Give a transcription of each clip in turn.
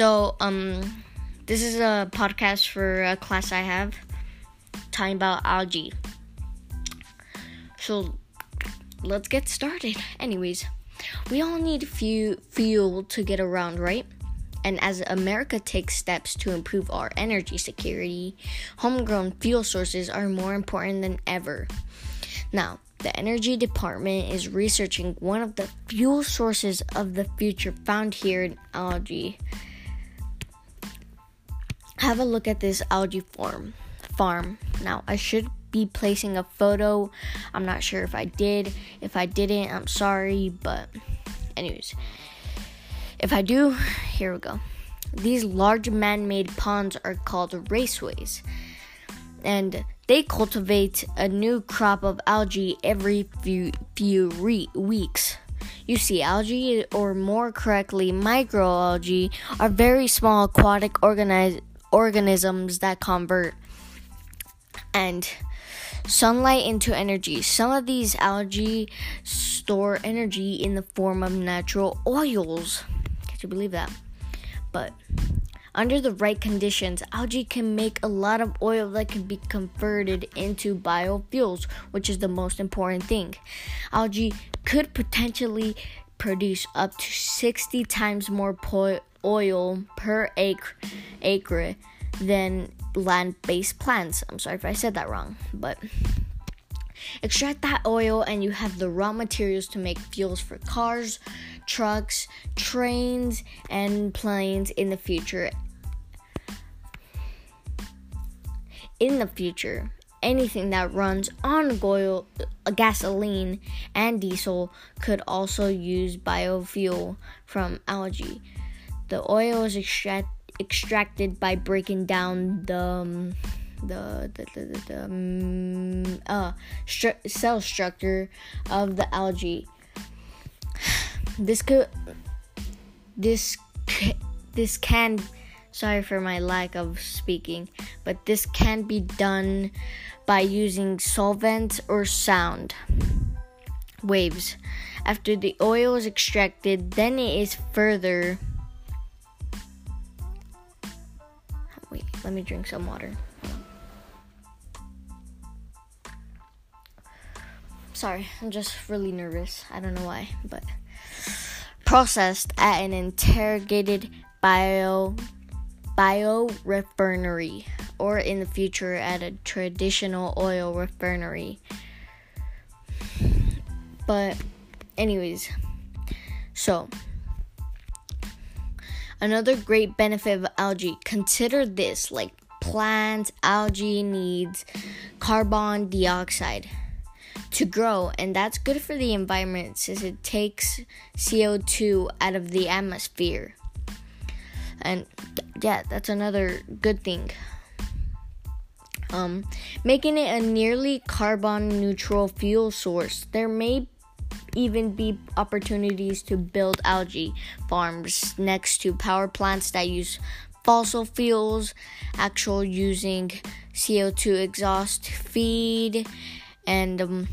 So, um, this is a podcast for a class I have talking about algae. So, let's get started. Anyways, we all need few fuel to get around, right? And as America takes steps to improve our energy security, homegrown fuel sources are more important than ever. Now, the Energy Department is researching one of the fuel sources of the future found here in algae. Have a look at this algae farm. Farm. Now, I should be placing a photo. I'm not sure if I did. If I didn't, I'm sorry, but anyways, if I do, here we go. These large man made ponds are called raceways, and they cultivate a new crop of algae every few, few re- weeks. You see, algae, or more correctly, microalgae, are very small aquatic organi- organisms that convert and sunlight into energy. Some of these algae store energy in the form of natural oils. Can you believe that? But under the right conditions, algae can make a lot of oil that can be converted into biofuels, which is the most important thing. Algae could potentially produce up to 60 times more po- oil per acre, acre than land based plants. I'm sorry if I said that wrong, but extract that oil and you have the raw materials to make fuels for cars, trucks, trains, and planes in the future. In the future, anything that runs on oil, gasoline, and diesel could also use biofuel from algae. The oil is extract, extracted by breaking down the um, the the the, the, the um, uh, stru- cell structure of the algae. This could this this can sorry for my lack of speaking, but this can be done by using solvents or sound waves. After the oil is extracted, then it is further Wait, let me drink some water. Sorry, I'm just really nervous. I don't know why, but processed at an interrogated bio biorefinery or in the future at a traditional oil refinery. But anyways, so Another great benefit of algae, consider this like plants, algae needs carbon dioxide to grow, and that's good for the environment since it takes CO2 out of the atmosphere. And yeah, that's another good thing. Um, making it a nearly carbon neutral fuel source. There may even be opportunities to build algae farms next to power plants that use fossil fuels, actual using CO2 exhaust feed, and um,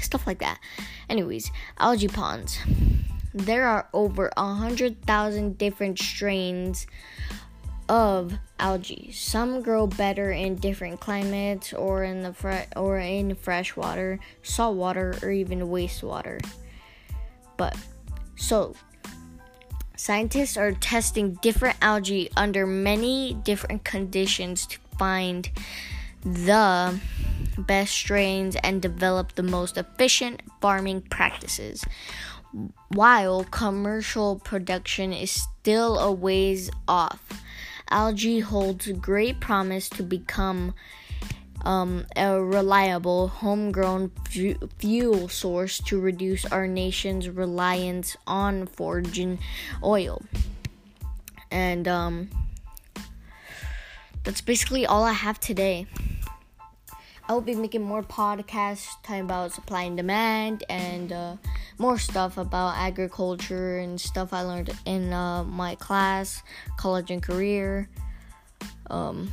stuff like that. Anyways, algae ponds. There are over a hundred thousand different strains of algae. Some grow better in different climates or in the fre- or in fresh water, salt water, or even wastewater. But so scientists are testing different algae under many different conditions to find the best strains and develop the most efficient farming practices. While commercial production is still a ways off, algae holds great promise to become um, a reliable homegrown fu- fuel source to reduce our nation's reliance on foreign oil. And um, that's basically all I have today. I will be making more podcasts talking about supply and demand and uh, more stuff about agriculture and stuff I learned in uh, my class, college and career. Um,